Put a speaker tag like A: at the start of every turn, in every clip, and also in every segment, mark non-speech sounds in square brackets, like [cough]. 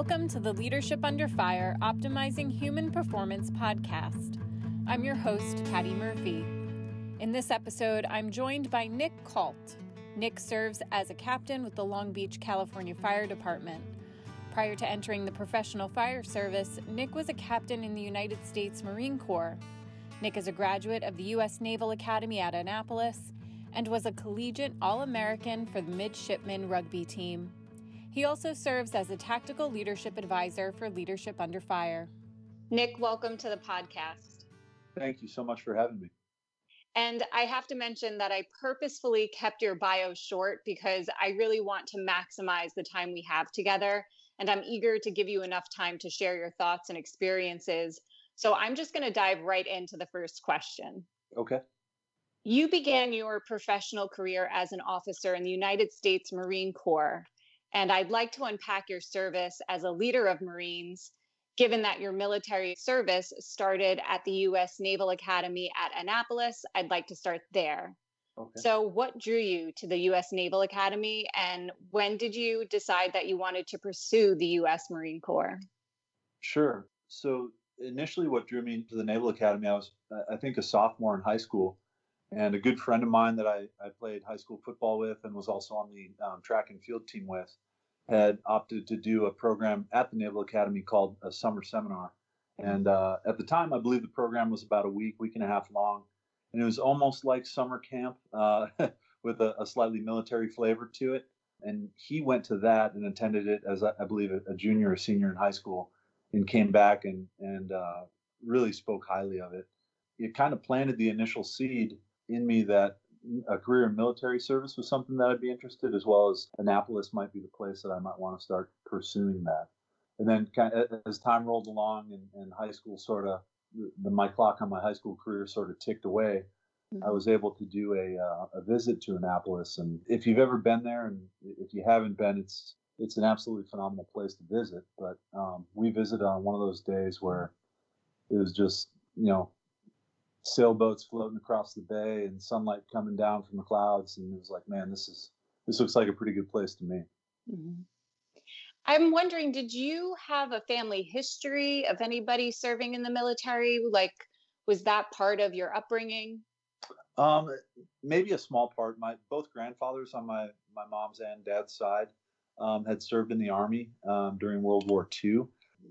A: Welcome to the Leadership Under Fire Optimizing Human Performance podcast. I'm your host, Patty Murphy. In this episode, I'm joined by Nick Kalt. Nick serves as a captain with the Long Beach, California Fire Department. Prior to entering the professional fire service, Nick was a captain in the United States Marine Corps. Nick is a graduate of the U.S. Naval Academy at Annapolis and was a collegiate All American for the midshipman rugby team. He also serves as a tactical leadership advisor for Leadership Under Fire. Nick, welcome to the podcast.
B: Thank you so much for having me.
A: And I have to mention that I purposefully kept your bio short because I really want to maximize the time we have together. And I'm eager to give you enough time to share your thoughts and experiences. So I'm just going to dive right into the first question.
B: Okay.
A: You began your professional career as an officer in the United States Marine Corps. And I'd like to unpack your service as a leader of Marines, given that your military service started at the U.S. Naval Academy at Annapolis. I'd like to start there. Okay. So, what drew you to the U.S. Naval Academy, and when did you decide that you wanted to pursue the U.S. Marine Corps?
B: Sure. So, initially, what drew me to the Naval Academy, I was, I think, a sophomore in high school. And a good friend of mine that I, I played high school football with and was also on the um, track and field team with had opted to do a program at the Naval Academy called a summer seminar. And uh, at the time, I believe the program was about a week, week and a half long. And it was almost like summer camp uh, [laughs] with a, a, slightly military flavor to it. And he went to that and attended it as, I believe, a, junior or senior in high school and came back and, and uh, really spoke highly of it. It kind of planted the initial seed in me that a career in military service was something that I'd be interested, as well as Annapolis might be the place that I might want to start pursuing that. And then, kind of, as time rolled along and, and high school sort of, the, my clock on my high school career sort of ticked away. Mm-hmm. I was able to do a, uh, a visit to Annapolis, and if you've ever been there, and if you haven't been, it's it's an absolutely phenomenal place to visit. But um, we visited on one of those days where it was just you know sailboats floating across the bay and sunlight coming down from the clouds and it was like man this is this looks like a pretty good place to me. Mm-hmm.
A: i'm wondering did you have a family history of anybody serving in the military? Like was that part of your upbringing?
B: Um maybe a small part. My both grandfathers on my my mom's and dad's side um, had served in the army um, during world war ii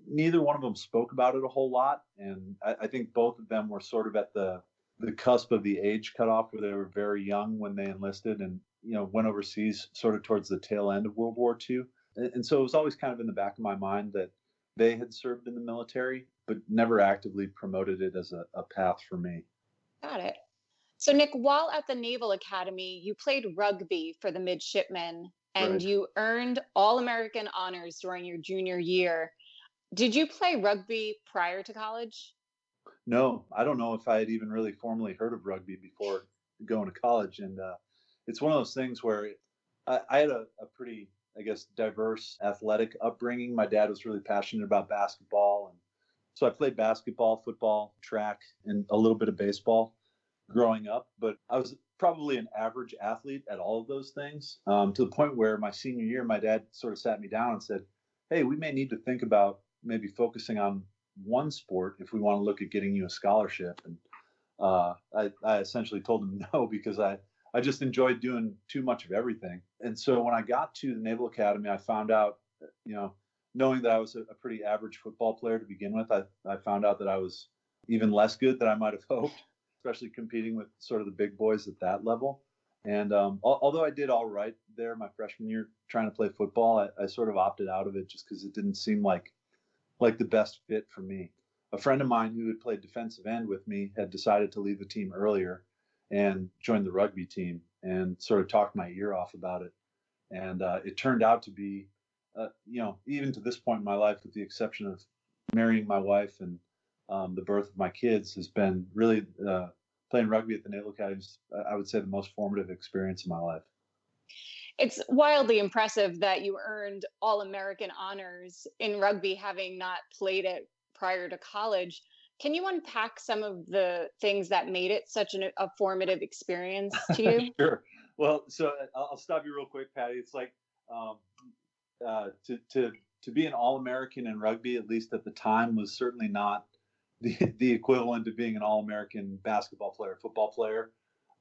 B: neither one of them spoke about it a whole lot, and I, I, think both of them were sort of at the the cusp of the age cutoff where they were very young when they enlisted, and you know went overseas sort of towards the tail end of World War II, and, and so it was always kind of in the back of my mind that they had served in the military, but never actively promoted it as a, a path for me.
A: Got it. So, Nick, while at the Naval Academy, you played rugby for the midshipmen and right. you earned All American honors during your junior year. Did you play rugby prior to college?
B: No, I don't know if I had even really formally heard of rugby before going to college. And uh, it's one of those things where I, I had a, a, pretty, I guess, diverse athletic upbringing. My dad was really passionate about basketball. And so I played basketball, football, track, and a little bit of baseball growing up. But I was probably an average athlete at all of those things um, to the point where my senior year, my dad sort of sat me down and said, Hey, we may need to think about maybe focusing on one sport if we want to look at getting you a scholarship. And uh, I, I essentially told him [laughs] no because I, I just enjoyed doing too much of everything. And so when I got to the Naval Academy, I found out, you know, knowing that I was a, a pretty average football player to begin with, I, I found out that I was even less good than I might have [laughs] hoped, especially competing with sort of the big boys at that level. And um, al- although I did all right there my freshman year trying to play football, I, I sort of opted out of it just because it didn't seem like like the best fit for me. A friend of mine who had played defensive end with me had decided to leave the team earlier and join the rugby team and sort of talked my ear off about it. And uh, it turned out to be uh, you know, even to this point in my life, with the exception of marrying my wife and um, the birth of my kids, has been really uh, playing rugby at the Naval Academy. I would say the most formative experience in my life.
A: It's wildly impressive that you earned All American honors in rugby, having not played it prior to college. Can you unpack some of the things that made it such an, a formative experience [laughs] to you?
B: sure. Well, so uh, I'll stop you real quick, Patty. It's like um, uh, to to to be an All American in rugby, at least at the time, was certainly not [laughs] the the equivalent of being an All American basketball player, football player.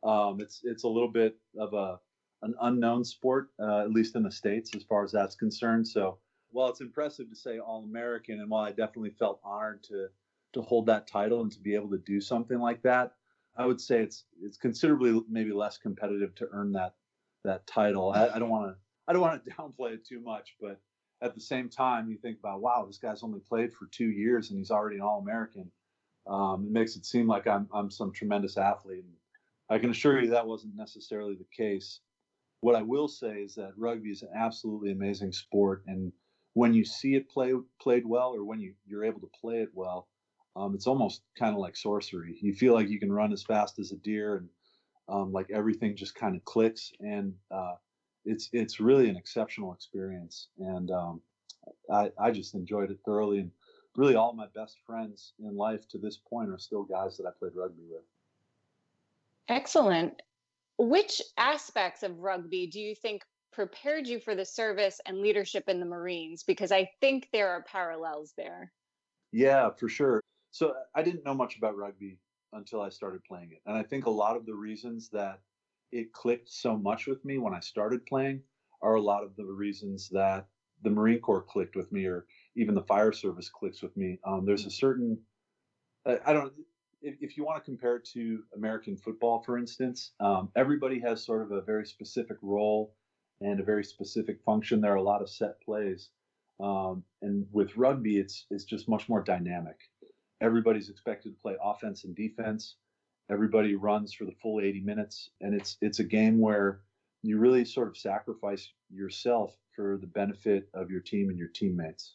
B: Um, it's it's a little bit of a an unknown sport, uh, at least in the states, as far as that's concerned. So, while it's impressive to say All American, and while I definitely felt honored to to hold that title and to be able to do something like that, I would say it's it's considerably maybe less competitive to earn that that title. I, don't want to I don't want to [laughs] downplay it too much, but at the same time, you think about wow, this guy's only played for two years and he's already an All American. Um, it makes it seem like I'm I'm some tremendous athlete. And I can assure you that wasn't necessarily the case. What I will say is that rugby is an absolutely amazing sport, and when you see it play played well, or when you you're able to play it well, um, it's almost kind of like sorcery. You feel like you can run as fast as a deer, and um, like everything just kind of clicks, and uh, it's it's really an exceptional experience. And um, I I just enjoyed it thoroughly, and really all my best friends in life to this point are still guys that I played rugby with.
A: Excellent. Which aspects of rugby do you think prepared you for the service and leadership in the Marines? Because I think there are parallels there.
B: Yeah, for sure. So I didn't know much about rugby until I started playing it. And I think a lot of the reasons that it clicked so much with me when I started playing are a lot of the reasons that the Marine Corps clicked with me, or even the fire service clicks with me. Um, there's a certain, I don't, if, if, you want to compare it to American football, for instance, um, everybody has sort of a very specific role and a very specific function. There are a lot of set plays. Um, and with rugby, it's it's just much more dynamic everybody's expected to play offense and defense. Everybody runs for the full 80 minutes, and it's it's a game where you really sort of sacrifice yourself for the benefit of your team and your teammates.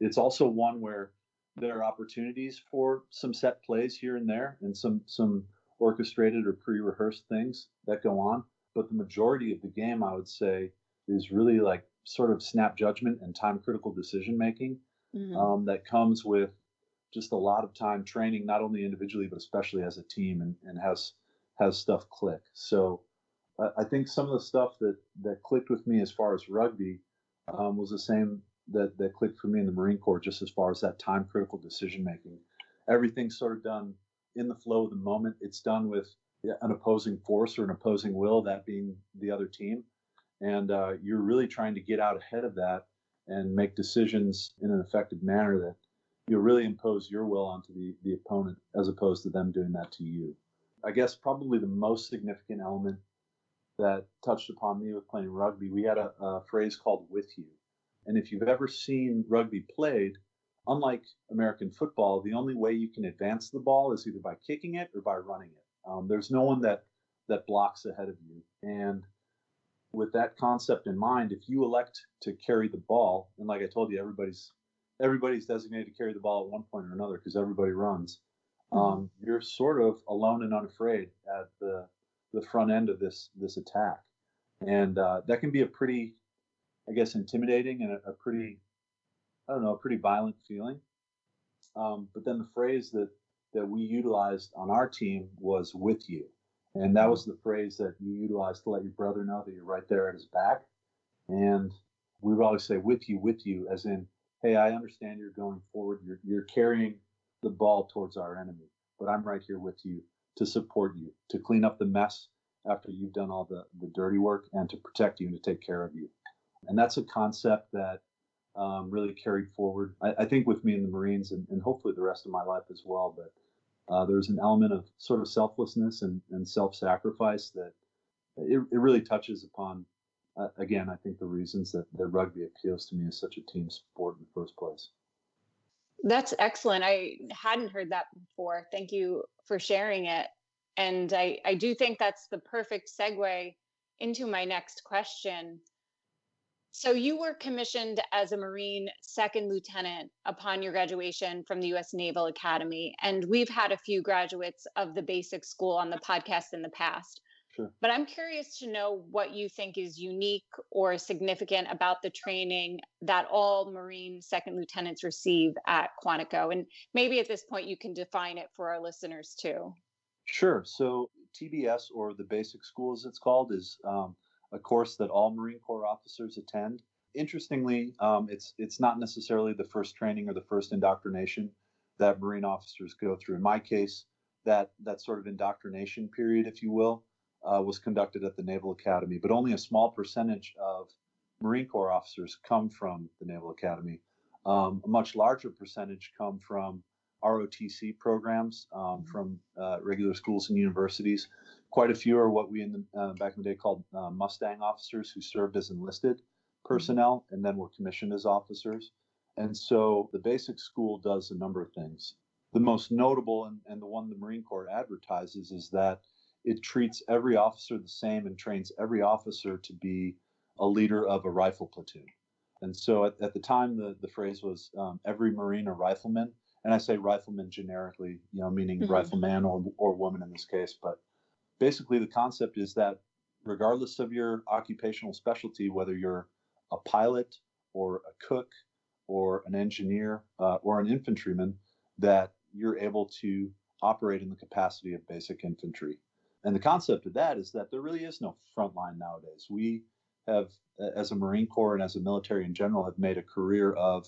B: It's also one where there are opportunities for some set plays here and there, and some some orchestrated or pre-rehearsed things that go on. But the majority of the game, I would say, is really like sort of snap judgment and time critical decision making mm-hmm. um, that comes with just a lot of time training, not only individually but especially as a team, and, and has has stuff click. So I, I think some of the stuff that that clicked with me as far as rugby um, was the same that that clicked for me in the Marine Corps, just as far as that time critical decision making. Everything's sort of done in the flow of the moment. It's done with an opposing force or an opposing will, that being the other team, and uh, you're really trying to get out ahead of that and make decisions in an effective manner that you really impose your will onto the, the opponent as opposed to them doing that to you. I guess probably the most significant element that touched upon me with playing rugby, we had a, a phrase called with you. And if you've ever seen rugby played, unlike American football, the only way you can advance the ball is either by kicking it or by running it. Um, there's no one that that blocks ahead of you. And with that concept in mind, if you elect to carry the ball, and like I told you, everybody's everybody's designated to carry the ball at one point or another because everybody runs. Mm-hmm. Um, you're sort of alone and unafraid at the the front end of this this attack, and uh, that can be a pretty, I guess, intimidating and a, a pretty, I don't know, a pretty violent feeling. Um, but then the phrase that that we utilized on our team was "with you," and that was the phrase that you utilized to let your brother know that you're right there at his back. And we would always say "with you, with you," as in hey, I understand you're going forward. You're, you're carrying the ball towards our enemy, but I'm right here with you to support you, to clean up the mess after you've done all the, the dirty work, and to protect you and to take care of you. And that's a concept that um, really carried forward, I, I, think, with me in the Marines and, and, hopefully the rest of my life as well. But uh, there's an element of sort of selflessness and, and self sacrifice that it, it really touches upon uh, again, I think the reasons that, that rugby appeals to me as such a team sport in the first place.
A: That's excellent. I hadn't heard that before. Thank you for sharing it. And I, I do think that's the perfect segue into my next question. So you were commissioned as a Marine second lieutenant upon your graduation from the U.S. Naval Academy. And we've had a few graduates of the basic school on the podcast in the past. Sure. But I'm curious to know what you think is unique or significant about the training that all Marine second lieutenants receive at Quantico. And maybe at this point you can define it for our listeners too.
B: Sure. So TBS, or the basic school as it's called, is um, a course that all Marine Corps officers attend. Interestingly, um, it's it's not necessarily the first training or the first indoctrination that Marine officers go through. In my case, that that sort of indoctrination period, if you will, uh, was conducted at the Naval Academy, but only a small percentage of Marine Corps officers come from the Naval Academy. Um, a much larger percentage come from ROTC programs um, mm-hmm. from uh, regular schools and universities. Quite a few are what we in the uh, back in the day called uh, Mustang officers who served as enlisted mm-hmm. personnel and then were commissioned as officers. And so the basic school does a number of things. The most notable and, and the one the Marine Corps advertises is that it treats every officer the same and trains every officer to be a leader of a rifle platoon. And so at, at the time, the, the phrase was um, every Marine a rifleman. And I say rifleman generically, you know, meaning mm-hmm. rifleman or, or woman in this case. But basically, the concept is that regardless of your occupational specialty, whether you're a pilot or a cook or an engineer uh, or an infantryman, that you're able to operate in the capacity of basic infantry. And the concept of that is that there really is no front line nowadays. We have, as a Marine Corps and as a military in general, have made a career of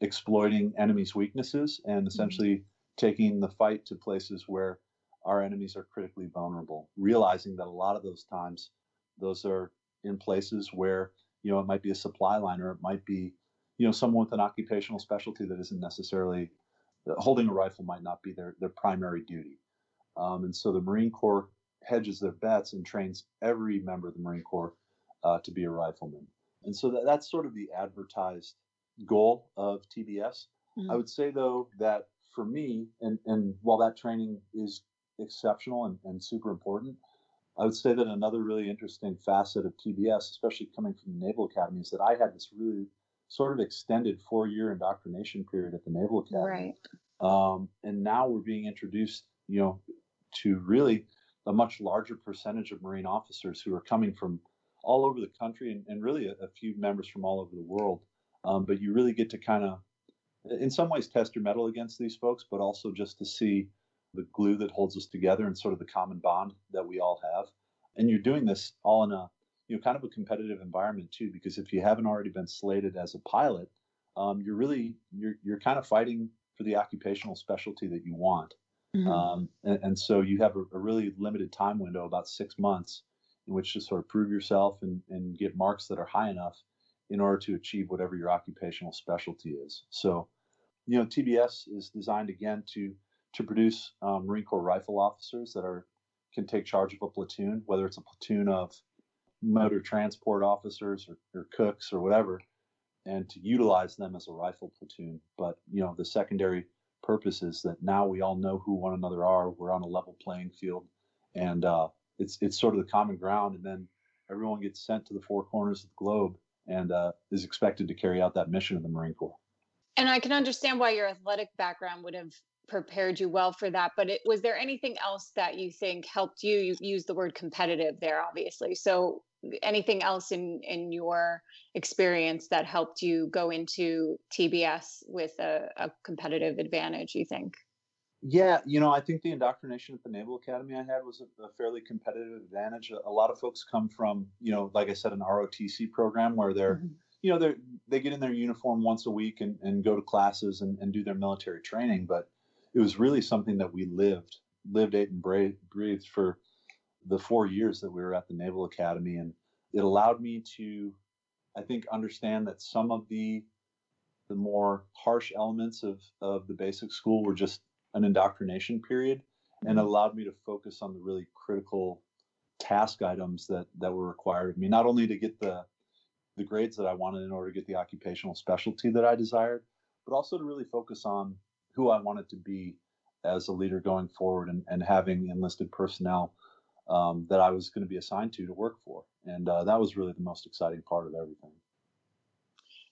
B: exploiting enemies' weaknesses and mm-hmm. essentially taking the fight to places where our enemies are critically vulnerable, realizing that a lot of those times those are in places where, you know, it might be a supply line or it might be, you know, someone with an occupational specialty that isn't necessarily holding a rifle might not be their, their primary duty. Um, and so the Marine Corps hedges their bets and trains every member of the Marine Corps uh, to be a rifleman. And so that, that's sort of the advertised goal of TBS. Mm-hmm. I would say, though, that for me, and, and while that training is exceptional and, and super important, I would say that another really interesting facet of TBS, especially coming from the Naval Academy, is that I had this really sort of extended four year indoctrination period at the Naval Academy. Right. Um, and now we're being introduced, you know, to really a much larger percentage of Marine officers who are coming from all over the country and, and really a, a, few members from all over the world. Um, but you really get to kind of, in some ways, test your mettle against these folks, but also just to see the glue that holds us together and sort of the common bond that we all have. And you're doing this all in a, you know, kind of a competitive environment too, because if you haven't already been slated as a pilot, um, you're really you're you're kind of fighting for the occupational specialty that you want. Mm-hmm. Um, and, and, so you have a, a, really limited time window, about six months, in which to sort of prove yourself and, and get marks that are high enough in order to achieve whatever your occupational specialty is. So, you know, TBS is designed again to to produce um, Marine Corps rifle officers that are can take charge of a platoon, whether it's a platoon of motor transport officers or, or cooks or whatever, and to utilize them as a rifle platoon. But you know, the secondary purpose is that now we all know who one another are. We're on a level playing field, and uh, it's it's sort of the common ground. And then everyone gets sent to the four corners of the globe and uh, is expected to carry out that mission of the Marine Corps.
A: And I can understand why your athletic background would have prepared you well for that. But it, was there anything else that you think helped you? You used the word competitive there, obviously. So anything else in in your experience that helped you go into TBS with a, a, competitive advantage? You think?
B: Yeah, you know, I think the indoctrination at the Naval Academy I had was a, a fairly competitive advantage. A, lot of folks come from, you know, like I said, an ROTC program where they're, mm-hmm. you know, they they get in their uniform once a week and, and go to classes and, and do their military training. But it was really something that we lived, lived, ate, and breathed for the four years that we were at the Naval Academy, and it allowed me to, I think, understand that some of the the more harsh elements of of the basic school were just an indoctrination period, and mm-hmm. allowed me to focus on the really critical task items that that were required of me, not only to get the the grades that I wanted in order to get the occupational specialty that I desired, but also to really focus on who I wanted to be as a leader going forward and, and having enlisted personnel um, that I was going to be assigned to to work for. And uh, that was really the most exciting part of everything.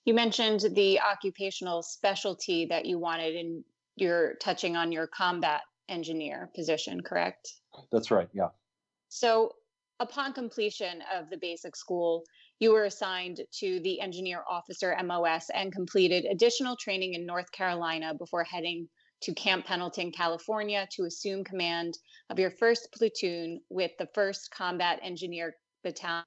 A: You mentioned the occupational specialty that you wanted, and you're touching on your combat engineer position, correct?
B: That's right, yeah.
A: So, upon completion of the basic school, you were assigned to the engineer officer MOS and completed additional training in North Carolina before heading to Camp Pendleton, California to assume command of your first platoon with the 1st Combat Engineer Battalion.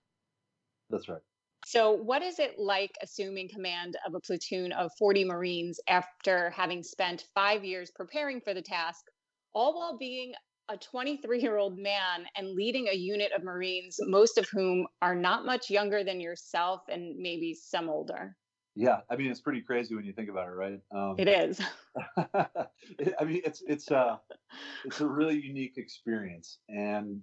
B: That's right.
A: So, what is it like assuming command of a platoon of 40 Marines after having spent five years preparing for the task, all while being a 23 year old man and leading a unit of Marines, most of whom are not much younger than yourself and maybe some older?
B: Yeah, I mean it's pretty crazy when you think about it, right?
A: Um, it is. [laughs]
B: I mean it's it's a uh, it's a really unique experience, and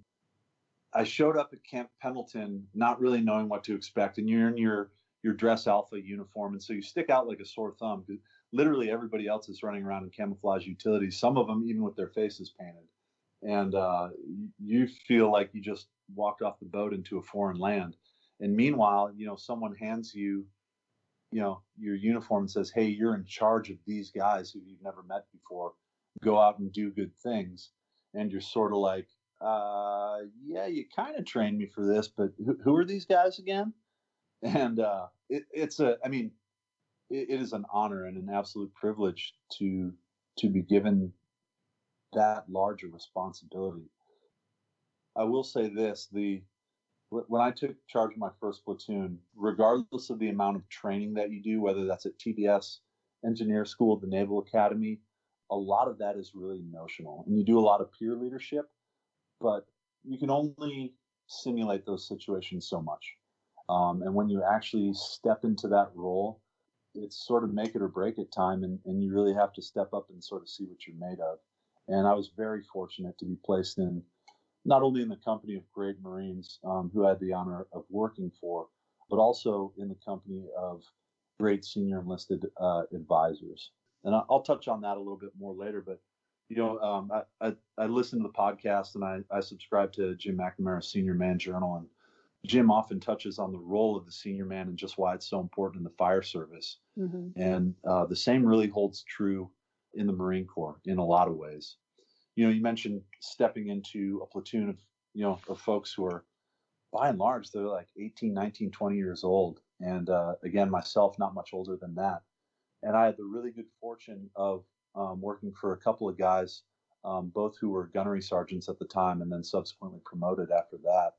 B: I showed up at Camp Pendleton not really knowing what to expect, and you're in your your dress alpha uniform, and so you stick out like a sore thumb literally everybody else is running around in camouflage utilities. Some of them even with their faces painted, and uh, you feel like you just walked off the boat into a foreign land. And meanwhile, you know, someone hands you you know your uniform and says hey you're in charge of these guys who you've never met before go out and do good things and you're sort of like uh, yeah you kind of trained me for this but who, who are these guys again and uh, it, it's a i mean it, it is an honor and an absolute privilege to to be given that larger responsibility i will say this the when I took charge of my first platoon, regardless of the amount of training that you do, whether that's at TBS, Engineer School, the Naval Academy, a lot of that is really notional. And you do a lot of peer leadership, but you can only simulate those situations so much. Um, and when you actually step into that role, it's sort of make it or break it time, and, and you really have to step up and sort of see what you're made of. And I was very fortunate to be placed in not only in the company of great Marines um, who I had the honor of working for, but also in the company of great senior enlisted uh, advisors. And I'll touch on that a little bit more later. But you know, um, I, I, I listen to the podcast and I, I subscribe to Jim McNamara's Senior Man Journal, and Jim often touches on the role of the senior man and just why it's so important in the fire service. Mm-hmm. And uh, the same really holds true in the Marine Corps in a lot of ways you know, you mentioned stepping into a platoon of, you know, of folks who are by and large, they're like 18, 19, 20 years old. And uh, again, myself, not much older than that. And I had the really good fortune of um, working for a couple of guys, um, both who were gunnery sergeants at the time and then subsequently promoted after that.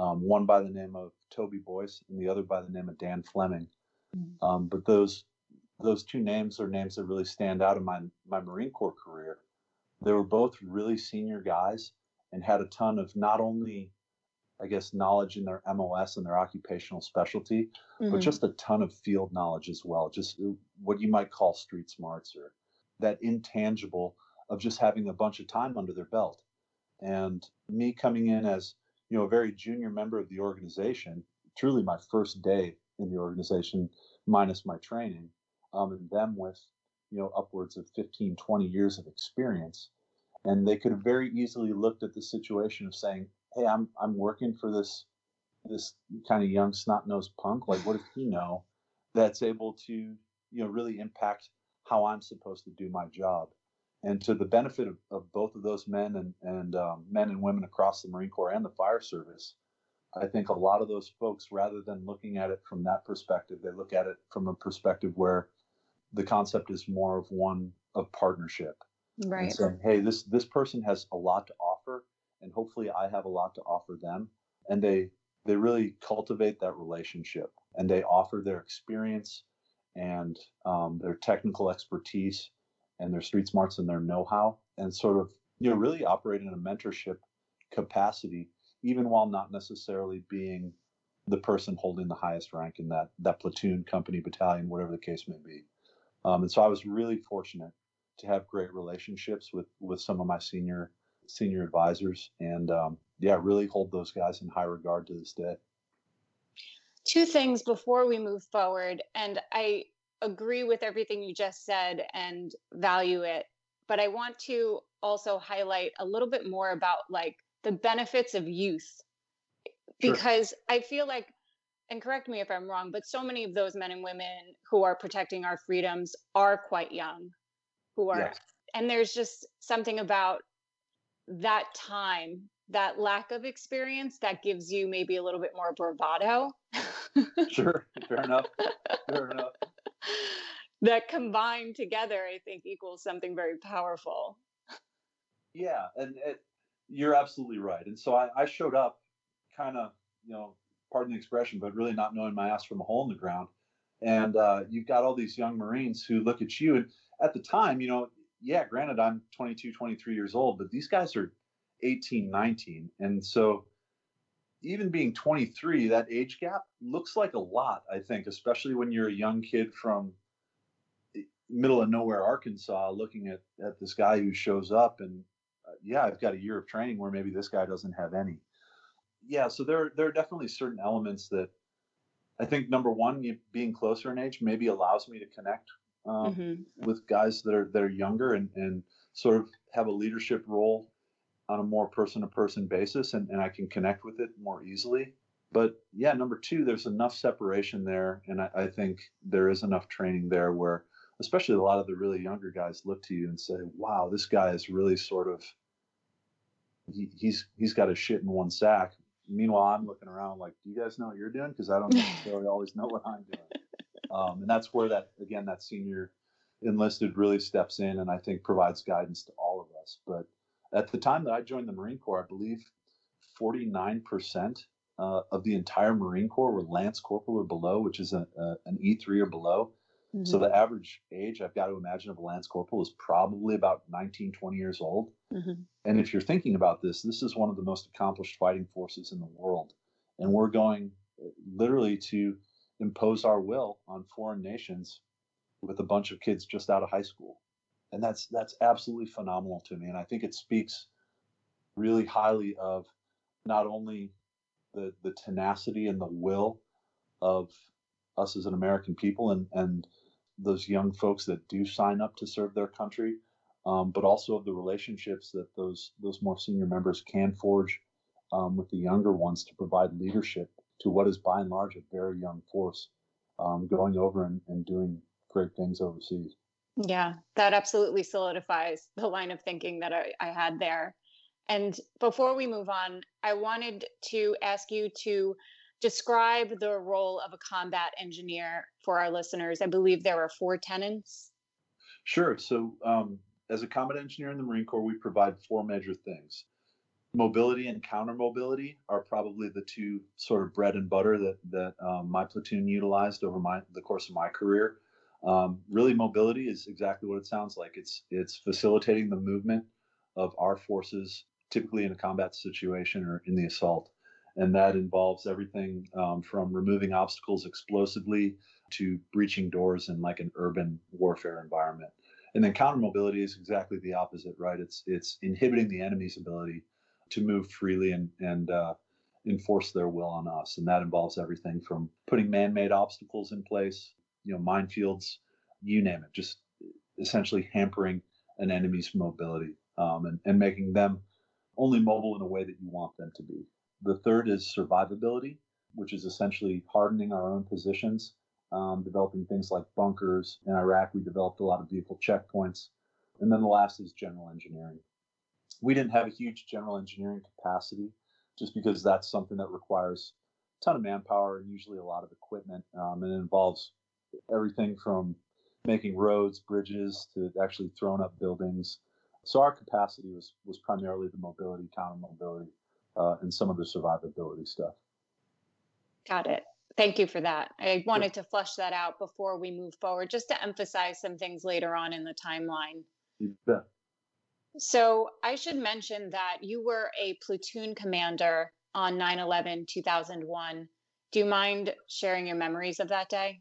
B: Um, one by the name of Toby Boyce and the other by the name of Dan Fleming. Mm-hmm. Um, but those those two names are names that really stand out in my my Marine Corps career they were both really senior guys and had a ton of not only I guess knowledge in their MOS and their occupational specialty, mm-hmm. but just a ton of field knowledge as well. Just uh, what you might call street smarts or that intangible of just having a bunch of time under their belt. And me coming in as, you know, a very junior member of the organization, truly my first day in the organization, minus my training, um, and them with you know upwards of 15 20 years of experience and they could have very easily looked at the situation of saying hey i'm i'm working for this this kind of young snot-nosed punk like what does he know that's able to you know really impact how i'm supposed to do my job and to the benefit of, of both of those men and, and um, men and women across the marine corps and the fire service i think a lot of those folks rather than looking at it from that perspective they look at it from a perspective where the concept is more of one of partnership.
A: Right.
B: And saying, hey, this this person has a lot to offer, and hopefully I have a lot to offer them. And they they really cultivate that relationship, and they offer their experience and um, their technical expertise and their street smarts and their know-how, and sort of you know really operate in a mentorship capacity, even while not necessarily being the person holding the highest rank in that that platoon, company, battalion, whatever the case may be. Um, and so I was really fortunate to have great relationships with with some of my senior senior advisors, and um, yeah, really hold those guys in high regard to this day.
A: Two things before we move forward, and I agree with everything you just said and value it, but I want to also highlight a little bit more about like the benefits of youth because sure. I feel like and correct me if I'm wrong, but so many of those men and women who are protecting our freedoms are quite young, who are, yes. and there's just something about that time, that lack of experience that gives you maybe a little bit more bravado. [laughs] [laughs]
B: sure, fair enough. Fair enough. [laughs]
A: That combined together, I think, equals something very powerful.
B: Yeah, and it, you're absolutely right. And so I, I showed up kind of, you know, pardon the expression, but really not knowing my ass from a hole in the ground. And uh, you've got all these young Marines who look at you. And at the time, you know, yeah, granted, I'm 22, 23 years old, but these guys are 18, 19. And so even being 23, that age gap looks like a lot, I think, especially when you're a young kid from middle of nowhere, Arkansas, looking at, at this guy who shows up and uh, yeah, I've got a year of training where maybe this guy doesn't have any yeah, so there there are definitely certain elements that I think number one, being closer in age maybe allows me to connect um, mm-hmm. with guys that are that are younger and and sort of have a leadership role on a more person to person basis, and, and I can connect with it more easily. But yeah, number two, there's enough separation there, and I, I think there is enough training there where, especially a lot of the really younger guys look to you and say, "Wow, this guy is really sort of." He, he's he's got a shit in one sack meanwhile, I'm looking around like, do you guys know what you're doing? Because I don't necessarily [laughs] always know what I'm doing. Um, and that's where that again that senior enlisted really steps in and I think provides guidance to all of us. But at the time that I joined the Marine Corps, I believe 49% uh, of the entire Marine Corps were Lance Corporal or below, which is a, a, an E3 or below. Mm-hmm. So the average age I've got to imagine of a Lance Corporal is probably about 19, 20 years old. Mm-hmm. And if you're thinking about this, this is one of the most accomplished fighting forces in the world. And we're going uh, literally to impose our will on foreign nations with a bunch of kids just out of high school. And that's that's absolutely phenomenal to me. And I think it speaks really highly of not only the the tenacity and the will of us as an American people and and those young folks that do sign up to serve their country, um, but also of the relationships that those those more senior members can forge um, with the younger ones to provide leadership to what is by and large a very young force um, going over and, and doing great things overseas.
A: Yeah, that absolutely solidifies the line of thinking that I, I had there. And before we move on, I wanted to ask you to describe the role of a combat engineer for our listeners. I believe there are four tenants.
B: Sure. So, um, as a combat engineer in the Marine Corps, we provide four major things. Mobility and counter mobility are probably the two sort of bread and butter that that um, my platoon utilized over my the course of my career. Um, really, mobility is exactly what it sounds like. It's it's facilitating the movement of our forces, typically in a combat situation or in the assault and that involves everything um, from removing obstacles explosively to breaching doors in like an urban warfare environment. And then counter mobility is exactly the opposite, right? It's it's inhibiting the enemy's ability to move freely and and uh, enforce their will on us, and that involves everything from putting man-made obstacles in place, you know, minefields, you name it, just essentially hampering an enemy's mobility um, and, and making them only mobile in a way that you want them to be. The third is survivability, which is essentially hardening our own positions, um, developing things like bunkers. In Iraq, we developed a lot of vehicle checkpoints. And then the last is general engineering. We didn't have a huge general engineering capacity just because that's something that requires a ton of manpower and usually a lot of equipment. Um, and it involves everything from making roads, bridges, to actually throwing up buildings. So our capacity was was primarily the mobility, counter mobility uh, and some of the survivability stuff.
A: Got it. Thank you for that. I wanted to flush that out before we move forward, just to emphasize some things later on in the timeline.
B: You bet.
A: So I should mention that you were a platoon commander on 9 11 2001. Do you mind sharing your memories of that day?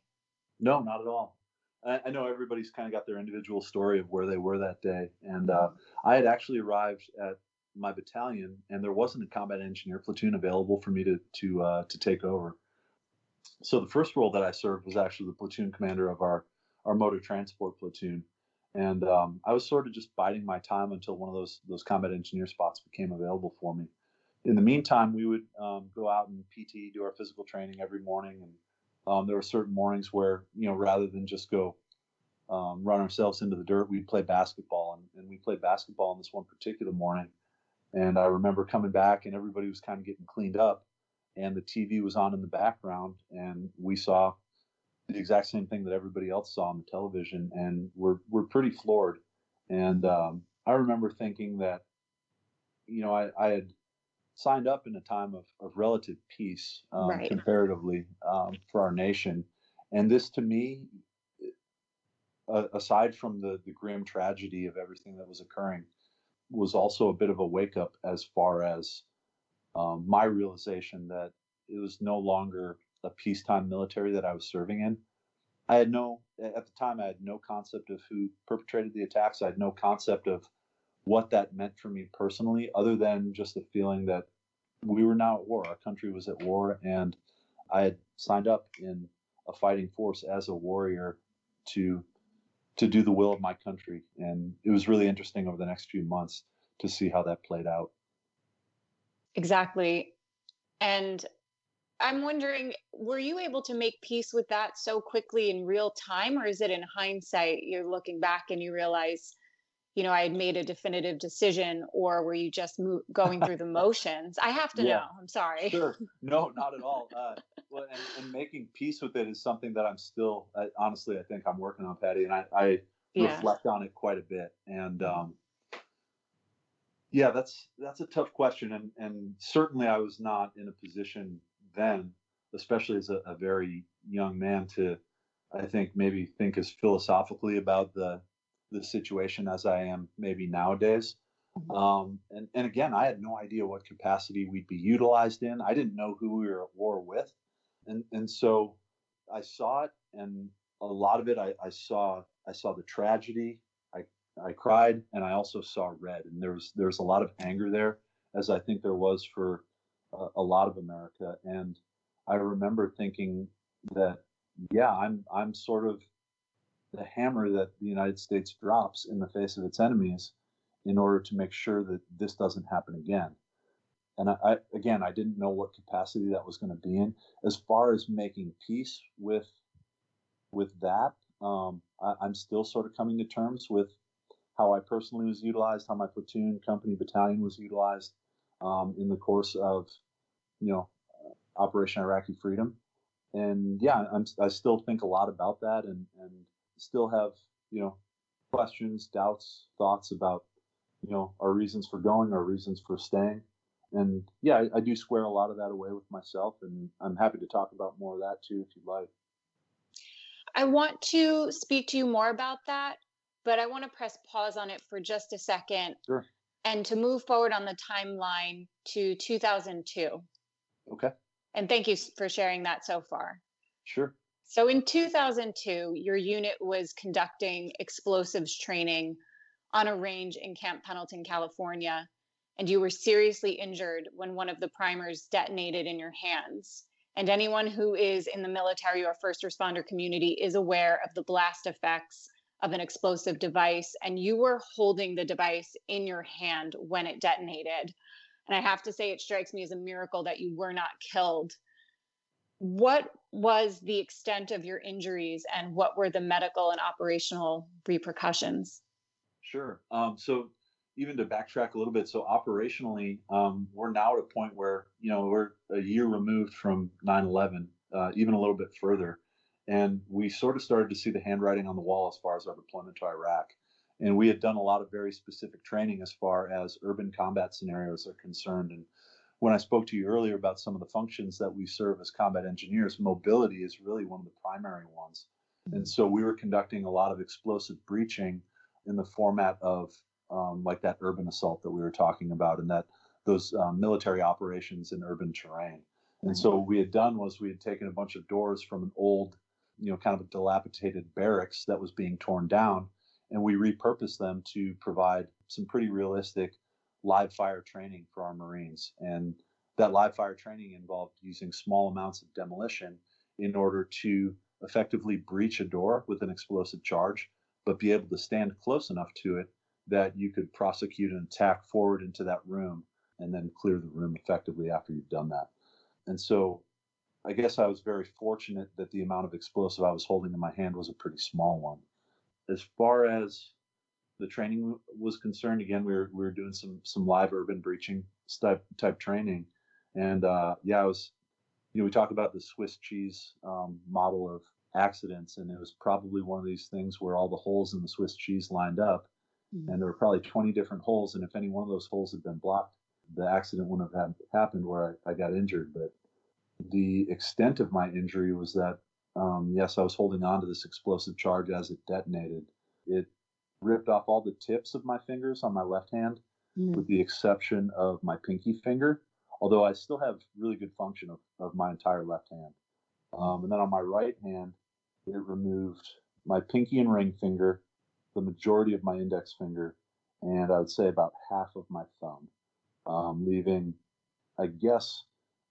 B: No, not at all. I, know everybody's kind of got their individual story of where they were that day. And uh, I had actually arrived at my battalion, and there wasn't a combat engineer platoon available for me to to uh, to take over. So the first role that I served was actually the platoon commander of our our motor transport platoon, and um, I was sort of just biding my time until one of those those combat engineer spots became available for me. in the meantime, we would um, go out and PT, do our physical training every morning, and um, there were certain mornings where you know rather than just go um, run ourselves into the dirt, we'd play basketball, and, and we played basketball on this one particular morning. And I remember coming back, and everybody was kind of getting cleaned up, and the TV was on in the background, and we saw the exact same thing that everybody else saw on the television, and we're we're pretty floored. And um, I remember thinking that, you know, I, I had signed up in a time of, of relative peace um, right. comparatively um, for our nation. And this to me, uh, aside from the, the grim tragedy of everything that was occurring, was also a bit of a wake up as far as um, my realization that it was no longer a peacetime military that I was serving in. I had no, at the time, I had no concept of who perpetrated the attacks. I had no concept of what that meant for me personally, other than just the feeling that we were now at war. Our country was at war, and I had signed up in a fighting force as a warrior to to do the will of my country. And it was really interesting over the next few months to see how that played out.
A: Exactly. And I'm wondering, were you able to make peace with that so quickly in real time, or is it in hindsight you're looking back and you realize, you know, I had made a definitive decision, or were you just mo- going through the [laughs] motions? I have to yeah. know. I'm sorry.
B: Sure. [laughs] No, not at all. Uh, well, and, and, making peace with it is something that I'm still, uh, honestly, I think I'm working on, Patty, and I, I yeah. reflect on it quite a bit. And um, yeah, that's that's a tough question, and and certainly I was not in a position then, especially as a, a very young man, to I think maybe think as philosophically about the the situation as I am maybe nowadays. Mm-hmm. Um, and, and again, I had no idea what capacity we'd be utilized in. I didn't know who we were at war with. And, and so I saw it and a lot of it, I, I saw, I saw the tragedy. I, I cried and I also saw red and there was, there was a lot of anger there as I think there was for uh, a lot of America. And I remember thinking that, yeah, I'm, I'm sort of the hammer that the United States drops in the face of its enemies in order to make sure that this doesn't happen again. And I, I again, I didn't know what capacity that was going to be in. As far as making peace with with that, um, I, I'm still sort of coming to terms with how I personally was utilized, how my platoon, company, battalion was utilized um, in the course of, you know, Operation Iraqi Freedom. And yeah, I'm, I still think a lot about that, and and still have you know questions, doubts, thoughts about you know our reasons for going, our reasons for staying, and yeah, I, I do square a lot of that away with myself, and I'm happy to talk about more of that too if you'd like.
A: I want to speak to you more about that, but I want to press pause on it for just a second.
B: Sure.
A: And to move forward on the timeline to 2002.
B: Okay.
A: And thank you for sharing that so far.
B: Sure.
A: So in 2002, your unit was conducting explosives training on a range in Camp Pendleton, California, and you were seriously injured when one of the primers detonated in your hands. And anyone who is in the military or first responder community is aware of the blast effects of an explosive device, and you were holding the device in your hand when it detonated. And I have to say, it strikes me as a miracle that you were not killed what was the extent of your injuries and what were the medical and operational repercussions?
B: Sure. Um, so even to backtrack a little bit, so operationally, um, we're now at a point where you know we're a year removed from 9/11, uh, even a little bit further, and we sort of started to see the handwriting on the wall as far as our deployment to Iraq. And we had done a lot of very specific training as far as urban combat scenarios are concerned, and when I spoke to you earlier about some of the functions that we serve as combat engineers, mobility is really one of the primary ones. And mm-hmm. so we were conducting a lot of explosive breaching in the format of um, like that urban assault that we were talking about and that those um, military operations in urban terrain. And so what we had done was we had taken a bunch of doors from an old, you know, kind of a dilapidated barracks that was being torn down, and we repurposed them to provide some pretty realistic live fire training for our Marines. And that live fire training involved using small amounts of demolition in order to effectively breach a door with an explosive charge, but be able to stand close enough to it that you could prosecute an attack forward into that room and then clear the room effectively after you've done that. And so I guess I was very fortunate that the amount of explosive I was holding in my hand was a pretty small one. As far as the training was concerned, again, we were, we were doing some some live urban breaching type type training, and uh, yeah, I was, you know, we talk about the Swiss cheese um, model of accidents, and it was probably one of these things where all the holes in the Swiss cheese lined up, mm-hmm. and there were probably 20 different holes, and if any one of those holes had been blocked, the accident wouldn't have happened where I, I got injured. But the extent of my injury was that, um, yes, I was holding on to this explosive charge as it detonated. It ripped off all the tips of my fingers on my left hand, mm. with the exception of my pinky finger, although I still have really good function of, of my entire left hand. Um, and then on my right hand, it removed my pinky and ring finger, the majority of my index finger, and I would say about half of my thumb, um, leaving, I guess,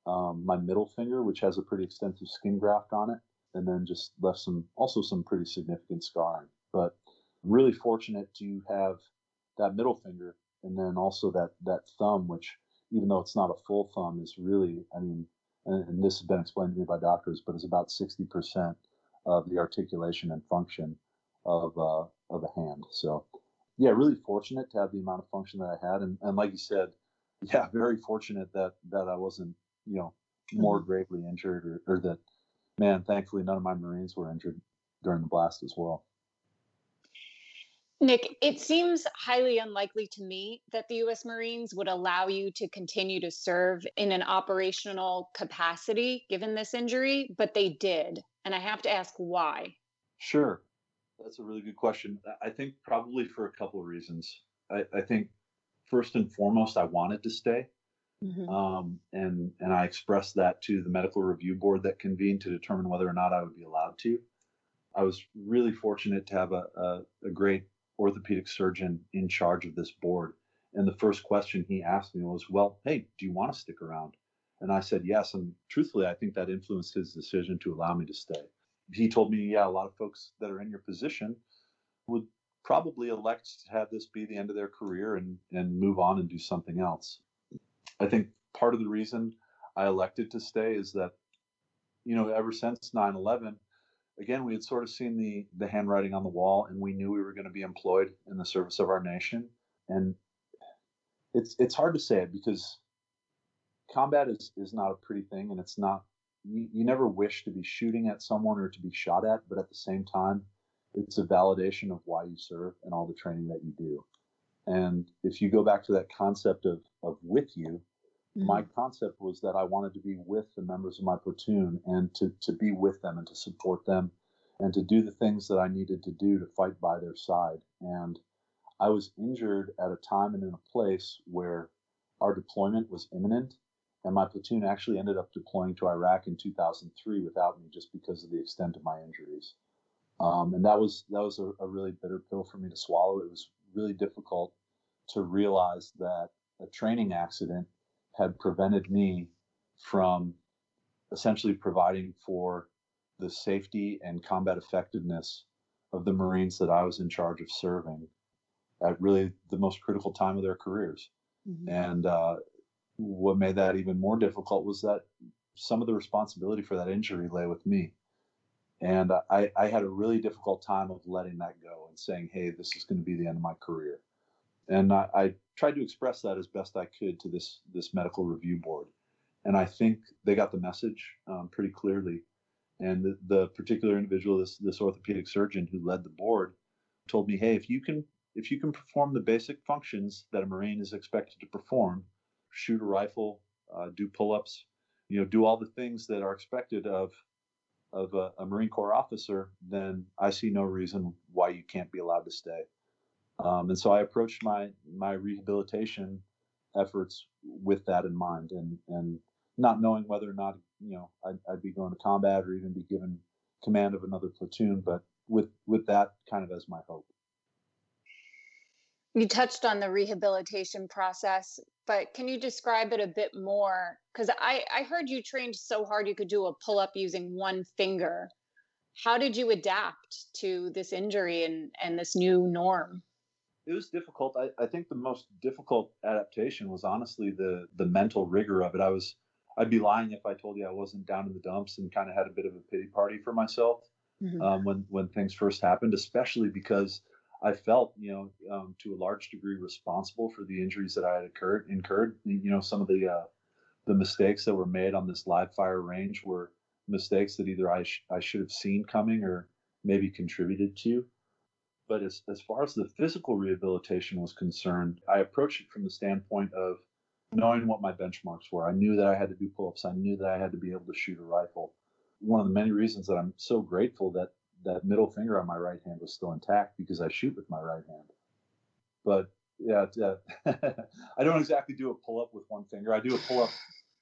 B: um, my middle finger, which has a pretty extensive skin graft on it, and then just left some, also some pretty significant scarring. But really fortunate to have that middle finger and then also that that thumb, which even though it's not a full thumb, is really, I mean, and, and this has been explained to me by doctors, but it's about 60% of the articulation and function of uh, of a hand. So, yeah, really fortunate to have the amount of function that I had, and, and like you said, yeah, very fortunate that that I wasn't, you know, more mm-hmm. gravely injured, or, or that, man, thankfully none of my Marines were injured during the blast as well.
A: Nick, it seems highly unlikely to me that the US Marines would allow you to continue to serve in an operational capacity given this injury, but they did. And I have to ask why.
B: Sure. That's a really good question. I think probably for a couple of reasons. I, I think first and foremost, I wanted to stay. Mm-hmm. Um, and and I expressed that to the medical review board that convened to determine whether or not I would be allowed to. I was really fortunate to have a, a, a great orthopedic surgeon in charge of this board. And the first question he asked me was, Well, hey, do you want to stick around? And I said, Yes. And truthfully, I think that influenced his decision to allow me to stay. He told me, Yeah, a lot of folks that are in your position would probably elect to have this be the end of their career and, and move on and do something else. I think part of the reason I elected to stay is that, you know, ever since 9 11, again, we had sort of seen the the handwriting on the wall, and we knew we were going to be employed in the service of our nation. And it's it's hard to say it because combat is is not a pretty thing, and it's not. You, you never wish to be shooting at someone or to be shot at, but at the same time, it's a validation of why you serve and all the training that you do. And if you go back to that concept of of with you, Mm-hmm. My concept was that I wanted to be with the members of my platoon and to, to be with them and to support them and to do the things that I needed to do to fight by their side. And I was injured at a time and in a place where our deployment was imminent. And my platoon actually ended up deploying to Iraq in 2003 without me just because of the extent of my injuries. Um, and that was that was a, a really bitter pill for me to swallow. It was really difficult to realize that a training accident had prevented me from essentially providing for the safety and combat effectiveness of the Marines that I was in charge of serving at really the most critical time of their careers. Mm-hmm. And uh, what made that even more difficult was that some of the responsibility for that injury lay with me. And I, I had a really difficult time of letting that go and saying, hey, this is going to be the end of my career and I, I, tried to express that as best I could to this this medical review board, and I think they got the message um, pretty clearly. And the, the, particular individual, this this orthopedic surgeon who led the board, told me, "Hey, if you can if you can perform the basic functions that a Marine is expected to perform, shoot a rifle, uh, do pull-ups, you know, do all the things that are expected of of a, a Marine Corps officer, then I see no reason why you can't be allowed to stay." Um, and so I approached my my rehabilitation efforts with that in mind, and and not knowing whether or not you know I'd, I'd, be going to combat or even be given command of another platoon, but with with that kind of as my hope.
A: You touched on the rehabilitation process, but can you describe it a bit more? Because I, I heard you trained so hard you could do a pull up using one finger. How did you adapt to this injury and, and this new norm?
B: It was difficult. I, I think the most difficult adaptation was honestly the the mental rigor of it. I was I'd be lying if I told you I wasn't down in the dumps and kind of had a bit of a pity party for myself mm-hmm. um, when when things first happened, especially because I felt, you know, um, to a large degree responsible for the injuries that I had occurred, incurred. You know, some of the uh, the mistakes that were made on this live fire range were mistakes that either I sh- I should have seen coming or maybe contributed to. But as as far as the physical rehabilitation was concerned, I approached it from the standpoint of knowing what my benchmarks were. I knew that I had to do pull-ups. I knew that I had to be able to shoot a rifle. One of the many reasons that I'm so grateful that that middle finger on my right hand was still intact because I shoot with my right hand. But yeah, [laughs] I don't exactly do a pull up with one finger. I do a pull up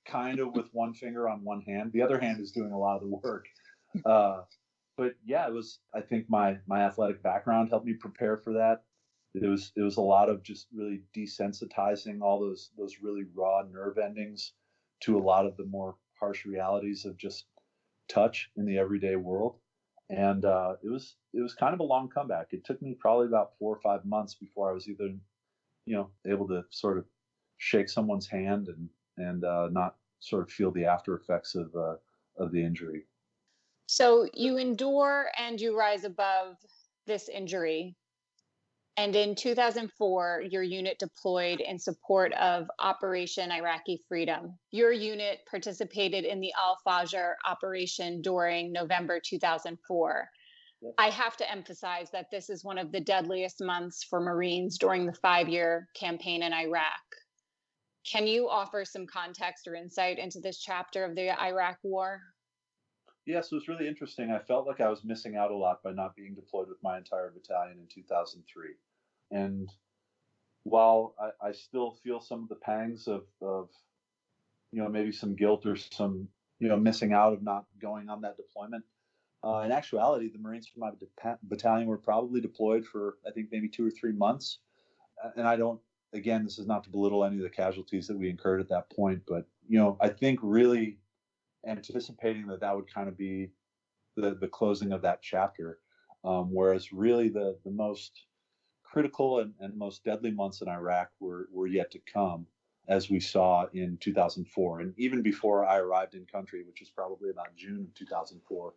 B: kind of with one finger on one hand. The other hand is doing a lot of the work. Uh, but yeah, it was. I think my my athletic background helped me prepare for that. It was it was a lot of just really desensitizing all those those really raw nerve endings to a lot of the more harsh realities of just touch in the everyday world and uh, it was it was kind of a long comeback. It took me probably about four or five months before I was either, you know, able to sort of shake someone's hand and and uh, not sort of feel the after effects of uh, of the injury.
A: So you endure and you rise above this injury. And in 2004, your unit deployed in support of Operation Iraqi Freedom. Your unit participated in the Al Fajr operation during November 2004. I have to emphasize that this is one of the deadliest months for Marines during the five year campaign in Iraq. Can you offer some context or insight into this chapter of the Iraq War?
B: Yeah, so was really interesting. I felt like I was missing out a lot by not being deployed with my entire battalion in 2003. And while I, I still feel some of the pangs of, of, you know, maybe some guilt or some, you know, missing out of not going on that deployment, uh, in actuality, the Marines from my battalion were probably deployed for, I think, maybe two or three months. And I don't, again, this is not to belittle any of the casualties that we incurred at that point, but, you know, I think really anticipating that that would kind of be the, the closing of that chapter. Um, whereas really the, the most critical and, and most deadly months in Iraq were, were yet to come, as we saw in 2004. And even before I arrived in country, which was probably about June of 2004.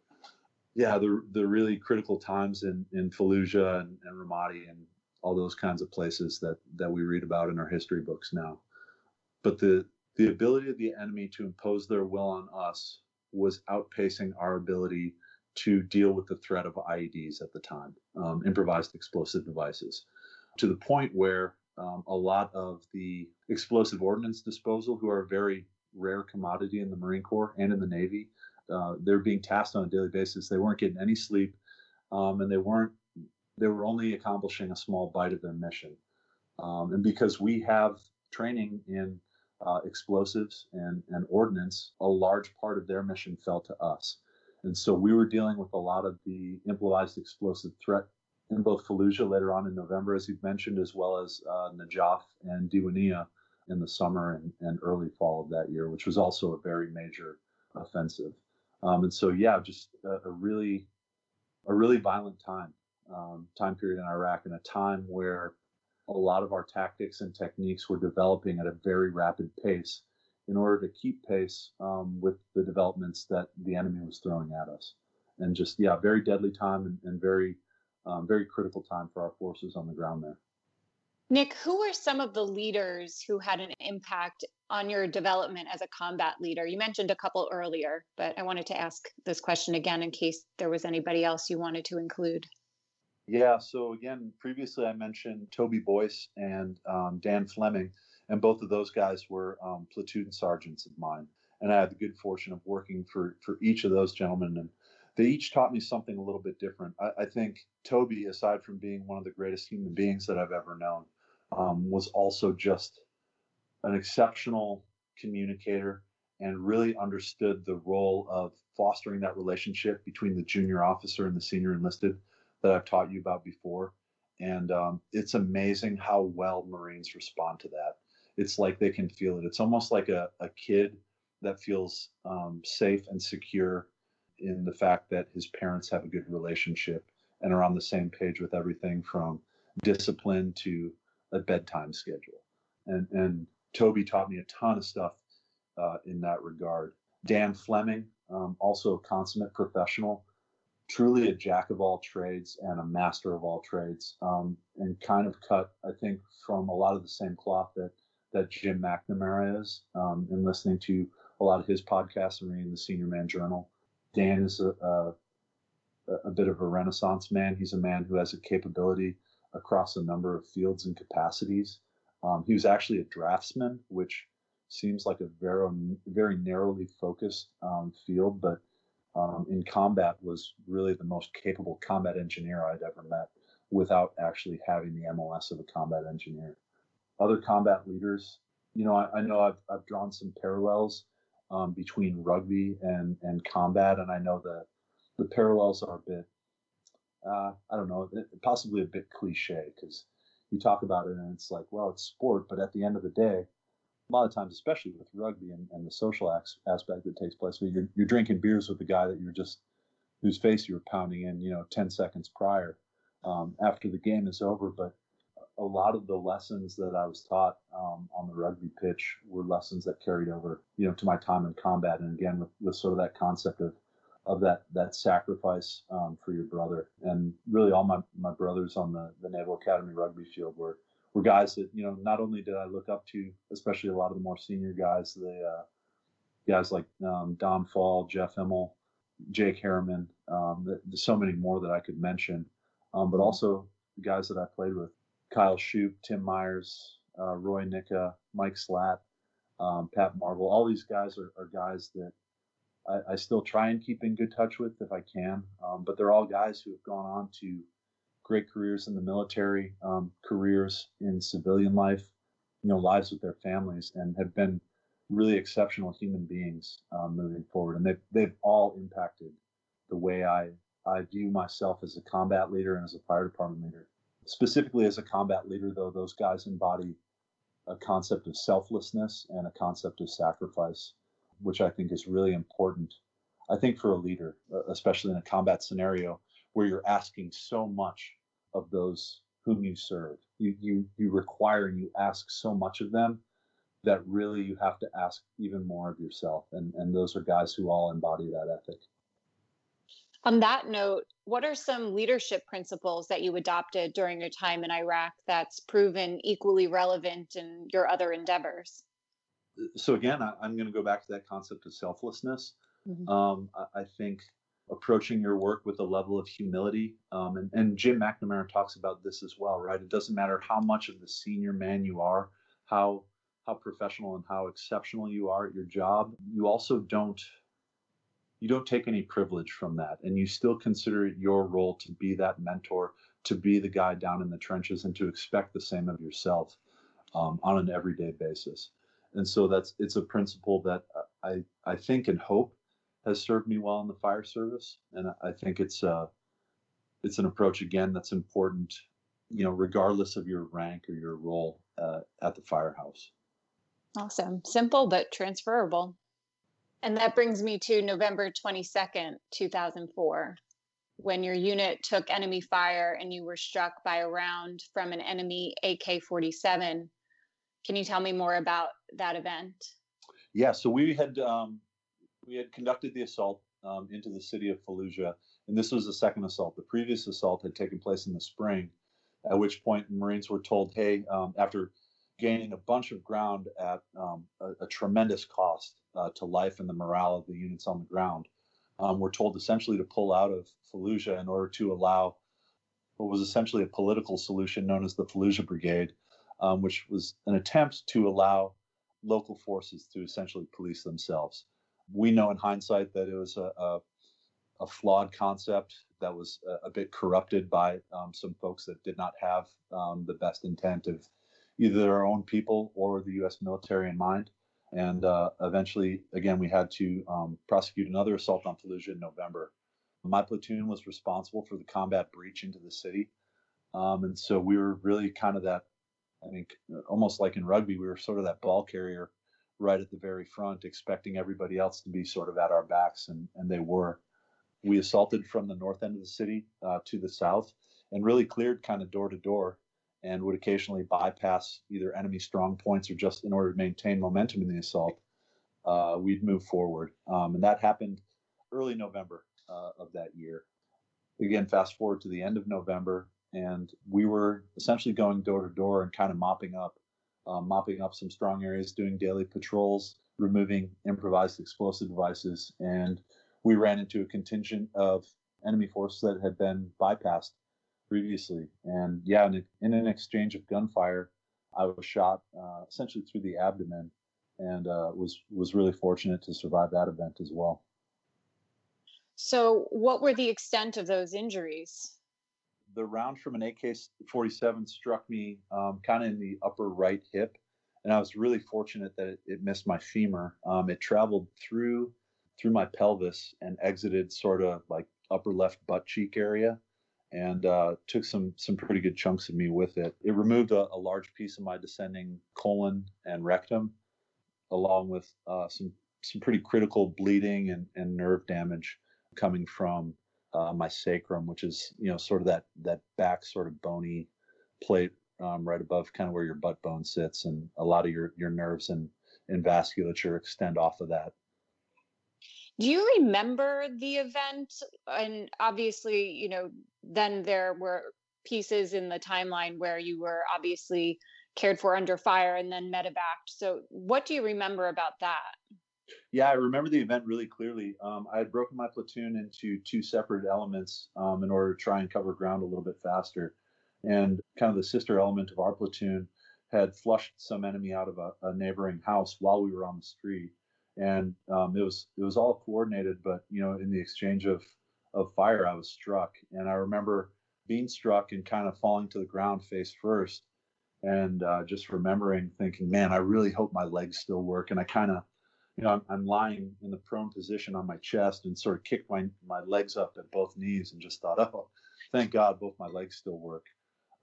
B: Yeah, the, the really critical times in, in Fallujah and, and Ramadi and all those kinds of places that, that we read about in our history books now. But the, the ability of the enemy to impose their will on us was outpacing our ability to deal with the threat of IEDs at the time, um, improvised explosive devices, to the point where um, a lot of the explosive ordnance disposal, who are a very rare commodity in the Marine Corps and in the Navy, uh, they're being tasked on a daily basis. They weren't getting any sleep, um, and they weren't. They were only accomplishing a small bite of their mission. Um, and because we have training in uh, explosives and, and ordnance, a large part of their mission fell to us. And so we were dealing with a lot of the improvised explosive threat in both Fallujah later on in November, as you've mentioned, as well as uh, Najaf and Diwania in the summer and, and, early fall of that year, which was also a very major offensive. Um, and so, yeah, just a, a, really, a really violent time, um, time period in Iraq, and a time where a lot of our tactics and techniques were developing at a very rapid pace in order to keep pace um, with the developments that the enemy was throwing at us. And just, yeah, very deadly time and, and very, um, very critical time for our forces on the ground there.
A: Nick, who were some of the leaders who had an impact on your development as a combat leader? You mentioned a couple earlier, but I wanted to ask this question again in case there was anybody else you wanted to include.
B: Yeah, so again, previously I mentioned Toby Boyce and um, Dan Fleming and both of those guys were um, platoon sergeants of mine. And I had the good fortune of working for for each of those gentlemen, and they each taught me something a little bit different. I, I think Toby, aside from being one of the greatest human beings that I've ever known, um, was also just an exceptional communicator and really understood the role of fostering that relationship between the junior officer and the senior enlisted that I've taught you about before. And um, it's amazing how well Marines respond to that it's like they can feel it. It's almost like a, a kid that feels um, safe and secure in the fact that his parents have a good relationship and are on the same page with everything from discipline to a bedtime schedule. And and Toby taught me a ton of stuff uh, in that regard. Dan Fleming, um, also a consummate professional, truly a jack of all trades and a master of all trades, um, and kind of cut, I think, from a lot of the same cloth that that Jim McNamara is. Um, and listening to a lot of his podcasts and reading the Senior Man Journal, Dan is a, a a bit of a renaissance man. He's a man who has a capability across a number of fields and capacities. Um, he was actually a draftsman, which seems like a very very narrowly focused um, field, but um, in combat was really the most capable combat engineer I'd ever met without actually having the MOS of a combat engineer. Other combat leaders, you know, I, I know I've, I've drawn some parallels um, between rugby and, and combat, and I know that the parallels are a bit, uh, I don't know, possibly a bit cliche because you talk about it and it's like, well, it's sport, but at the end of the day, a lot of times, especially with rugby and, and the social aspect that takes place, where you're, you're drinking beers with the guy that you're just whose face you were pounding in, you know, 10 seconds prior um, after the game is over. But a lot of the lessons that I was taught um, on the rugby pitch were lessons that carried over, you know, to my time in combat. And again, with, with sort of that concept of of that that sacrifice um, for your brother. And really, all my my brothers on the the Naval Academy rugby field were were guys that you know not only did I look up to, especially a lot of the more senior guys, the uh, guys like um, Don Fall, Jeff Immel, Jake Harriman, um, there's so many more that I could mention, um, but also the guys that I played with, Kyle Shoop, Tim Myers, uh, Roy Nicka, Mike Slatt, um, Pat Marvel. All these guys are, are guys that I, I, still try and keep in good touch with if I can, um, but they're all guys who have gone on to great careers in the military, um, careers in civilian life, you know, lives with their families, and have been really exceptional human beings um, moving forward. And they've they've all impacted the way I I view myself as a combat leader and as a fire department leader. Specifically, as a combat leader, though, those guys embody a concept of selflessness and a concept of sacrifice, which I think is really important. I think for a leader, especially in a combat scenario where you're asking so much of those whom you serve. You, you, you require and you ask so much of them that really you have to ask even more of yourself. And, and those are guys who all embody that ethic.
A: On that note, what are some leadership principles that you adopted during your time in Iraq that's proven equally relevant in your other endeavors?
B: So, again, I, am going to go back to that concept of selflessness. Mm-hmm. Um, I, I think approaching your work with a level of humility. Um, and, and Jim McNamara talks about this as well, right? It doesn't matter how much of the senior man you are, how how professional and how exceptional you are at your job. You also don't you don't take any privilege from that, and you still consider it your role to be that mentor, to be the guy down in the trenches, and to expect the same of yourself um, on an everyday basis. And so that's it's a principle that I I think and hope has served me well in the fire service, and I think it's uh, it's an approach again that's important, you know, regardless of your rank or your role uh, at the firehouse.
A: Awesome, simple but transferable. And that brings me to November twenty second, two thousand four, when your unit took enemy fire and you were struck by a round from an enemy AK forty seven. Can you tell me more about that event?
B: Yeah, so we had um, we had conducted the assault um, into the city of Fallujah, and this was the second assault. The previous assault had taken place in the spring, at which point Marines were told, "Hey, um, after gaining a bunch of ground at um, a, a, tremendous cost uh, to life and the morale of the units on the ground, um, we're told essentially to pull out of Fallujah in order to allow what was essentially a political solution known as the Fallujah Brigade, um, which was an attempt to allow local forces to essentially police themselves." We know in hindsight that it was a, a, a flawed concept that was a, a bit corrupted by um, some folks that did not have um, the best intent of either their own people or the U.S. military in mind. And uh, eventually, again, we had to um, prosecute another assault on Fallujah in November. My platoon was responsible for the combat breach into the city. Um, and so we were really kind of that, I mean, almost like in rugby, we were sort of that ball carrier right at the very front, expecting everybody else to be sort of at our backs, and, and they were. We assaulted from the north end of the city uh, to the south, and really cleared kind of door to door and would occasionally bypass either enemy strong points or just in order to maintain momentum in the assault, uh, we'd move forward. Um, and that happened early November uh, of that year. Again, fast forward to the end of November, and we were essentially going door to door and kind of mopping up, um, mopping up some strong areas, doing daily patrols, removing improvised explosive devices, and we ran into a contingent of enemy force that had been bypassed previously. And yeah, in, in an exchange of gunfire, I was shot uh, essentially through the abdomen, and uh, was was really fortunate to survive that event as well.
A: So, what were the extent of those injuries?
B: The round from an AK-47 struck me um, kind of in the upper right hip, and I was really fortunate that it, it missed my femur. Um, it traveled through through my pelvis and exited sort of like upper left butt cheek area and uh, took some some pretty good chunks of me with it. It removed a, a large piece of my descending colon and rectum, along with uh, some some pretty critical bleeding and, and nerve damage coming from uh, my sacrum, which is you know sort of that that back sort of bony plate um, right above kind of where your butt bone sits, and a lot of your your nerves and and vasculature extend off of that.
A: Do you remember the event? And obviously, you know, then there were pieces in the timeline where you were obviously cared for under fire and then medevaced. So, what do you remember about that?
B: Yeah, I remember the event really clearly. Um, I had broken my platoon into two separate elements um, in order to try and cover ground a little bit faster. And kind of the sister element of our platoon had flushed some enemy out of a, a neighboring house while we were on the street and um, it was it was all coordinated. But you know, in the exchange of of fire, I was struck, and I remember being struck and kind of falling to the ground face first, and uh, just remembering thinking, man, I really hope my legs still work, and I kind of you know, I'm, I'm, lying in the prone position on my chest and sort of kicked my, my legs up at both knees and just thought, oh, thank God both my legs still work.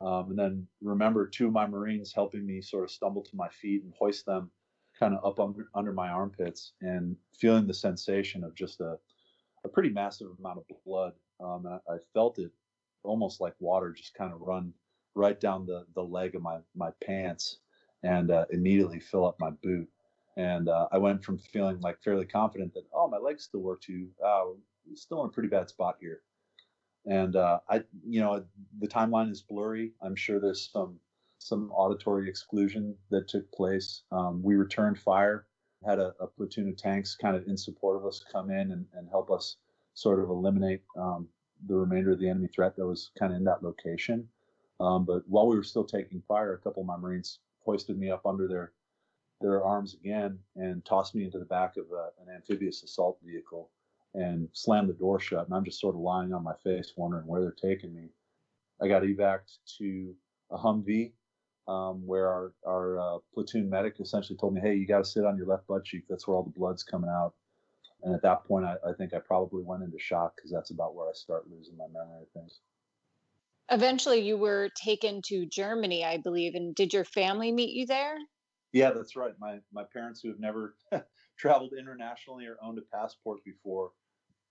B: Um, and then remember two of my Marines helping me sort of stumble to my feet and hoist them kind of up under, under my armpits and feeling the sensation of just a, a pretty massive amount of blood. Um, I, I, felt it almost like water just kind of run right down the, the leg of my, my pants and uh, immediately fill up my boot. And uh, I went from feeling like fairly confident that, oh, my legs still work too. Oh, still in a pretty bad spot here. And uh, I, you know, the timeline is blurry. I'm sure there's some some auditory exclusion that took place. Um, we returned fire, had a, a, platoon of tanks kind of in support of us come in and, and help us sort of eliminate um, the remainder of the enemy threat that was kind of in that location. Um, but while we were still taking fire, a couple of my Marines hoisted me up under their their arms again and tossed me into the back of a, an amphibious assault vehicle and slammed the door shut. And I'm just sort of lying on my face, wondering where they're taking me. I got evac'd to a Humvee um, where our, our uh, platoon medic essentially told me, hey, you got to sit on your left butt cheek. That's where all the blood's coming out. And at that point, I, I think I probably went into shock because that's about where I start losing my memory of things.
A: Eventually, you were taken to Germany, I believe. And did your family meet you there?
B: Yeah, that's right. My my parents, who have never [laughs] traveled internationally or owned a passport before,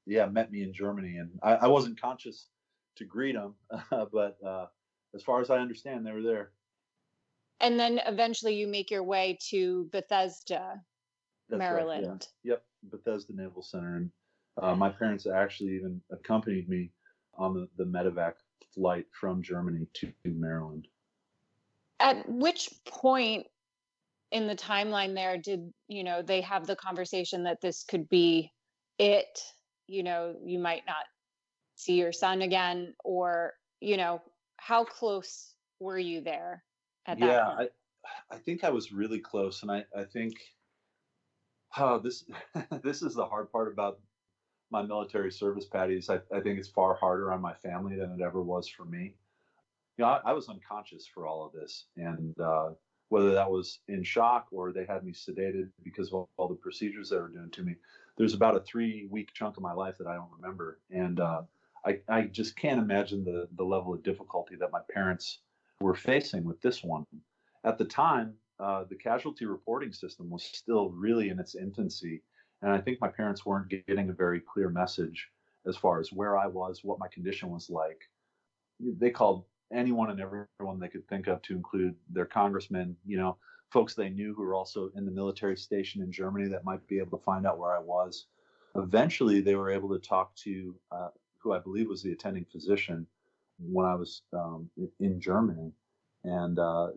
B: yeah, met me in Germany, and I, I wasn't conscious to greet them, [laughs] but uh, as far as I understand, they were there
A: and then eventually you make your way to Bethesda, That's Maryland.
B: Right, yeah. Yep, Bethesda Naval Center, and uh, my parents actually even accompanied me on the, the medevac flight from Germany to Maryland.
A: At which point in the timeline there did you know they have the conversation that this could be it? You know, you might not see your son again, or you know, how close were you there? at that
B: yeah, point? I, I think I was really close, and I, I think oh, this [laughs] this is the hard part about my military service, Patty. Is I, I think it's far harder on my family than it ever was for me. You know, I, I was unconscious for all of this, and uh, whether that was in shock or they had me sedated because of all the procedures they were doing to me. There's about a three week chunk of my life that I don't remember, and uh, I, I just can't imagine the the level of difficulty that my parents we're facing with this one. At the time, uh, the casualty reporting system was still really in its infancy. And I think my parents weren't getting a very clear message as far as where I was, what my condition was like. they called anyone and everyone they could think of to include their congressmen, you know, folks they knew who were also in the military station in Germany that might be able to find out where I was. Eventually, they were able to talk to uh, who I believe was the attending physician when I was um, in Germany, and uh,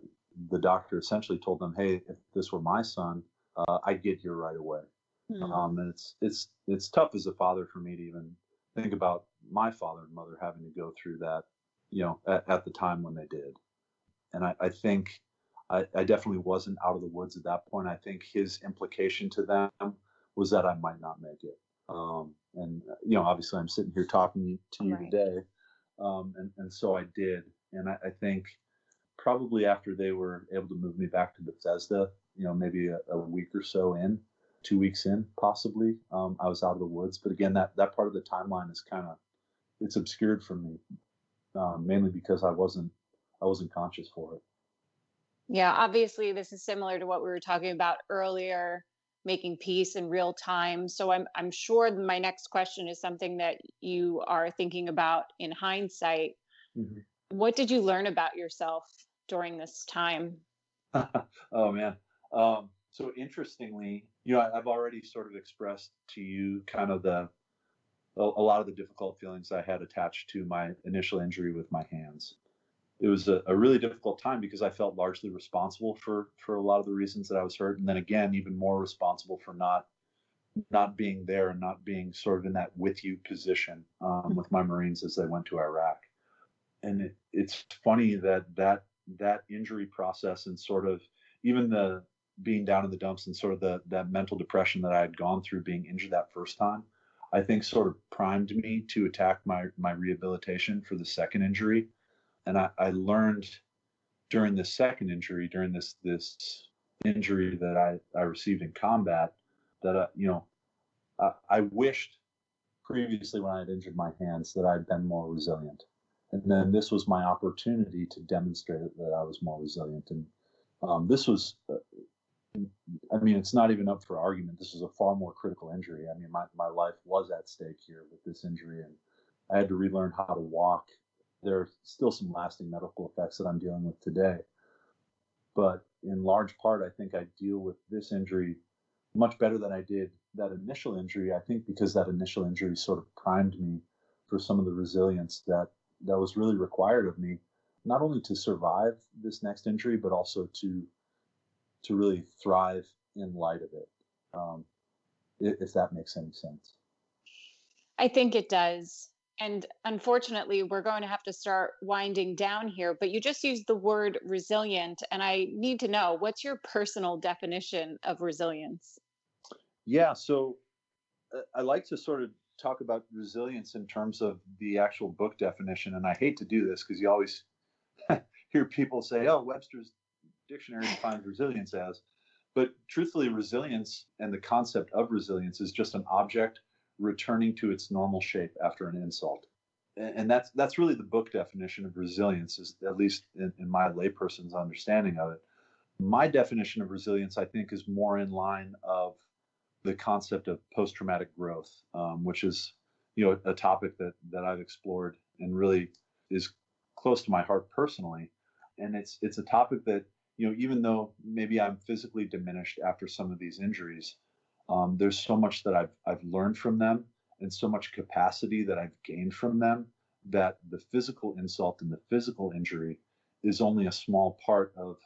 B: the doctor essentially told them, "Hey, if this were my son, uh, I'd get here right away." Mm. Um, and it's it's it's tough as a father for me to even think about my father and mother having to go through that, you know, at, at the time when they did. And I, I think I, I, definitely wasn't out of the woods at that point. I think his implication to them was that I might not make it. Um, and you know, obviously, I'm sitting here talking to you right. today, um, and and so I did. And I, I, think probably after they were able to move me back to Bethesda, you know, maybe a, a week or so in, two weeks in, possibly, um, I was out of the woods. But again, that that part of the timeline is kind of it's obscured from me, um, mainly because I wasn't I wasn't conscious for it.
A: Yeah, obviously, this is similar to what we were talking about earlier, making peace in real time. So I'm I'm sure my next question is something that you are thinking about in hindsight. Mm-hmm. What did you learn about yourself during this time? [laughs]
B: oh man. Um, so interestingly, you know, I've already sort of expressed to you kind of the a, a lot of the difficult feelings I had attached to my initial injury with my hands. It was a, a, really difficult time because I felt largely responsible for for a lot of the reasons that I was hurt, and then again, even more responsible for not not being there and not being sort of in that with you position um, with my Marines as they went to Iraq. And it, it's funny that that that injury process and sort of even the being down in the dumps and sort of the that mental depression that I had gone through being injured that first time, I think sort of primed me to attack my my rehabilitation for the second injury. And I, I learned during this second injury, during this this injury that I, I received in combat, that I, you know, I, I wished previously when I had injured my hands that I'd been more resilient. And then this was my opportunity to demonstrate that I was more resilient. And um, this was uh, I mean, it's not even up for argument. This is a far more critical injury. I mean, my, my life was at stake here with this injury, and I had to relearn how to walk. There are still some lasting medical effects that I'm dealing with today. But in large part, I think I deal with this injury much better than I did that initial injury. I think because that initial injury sort of primed me for some of the resilience that, that was really required of me, not only to survive this next injury, but also to to really thrive in light of it. Um, if that makes any sense.
A: I think it does. And unfortunately, we're going to have to start winding down here, but you just used the word resilient. And I need to know what's your personal definition of resilience?
B: Yeah. So uh, I like to sort of talk about resilience in terms of the actual book definition. And I hate to do this because you always [laughs] hear people say, oh, Webster's dictionary defines resilience as. But truthfully, resilience and the concept of resilience is just an object returning to its normal shape after an insult. And that's that's really the book definition of resilience, is at least in, in my layperson's understanding of it. My definition of resilience, I think, is more in line of the concept of post-traumatic growth, um, which is, you know, a topic that that I've explored and really is close to my heart personally. And it's it's a topic that you know, even though maybe I'm physically diminished after some of these injuries, um, there's so much that I've I've learned from them and so much capacity that I've gained from them that the physical insult and the physical injury is only a small part of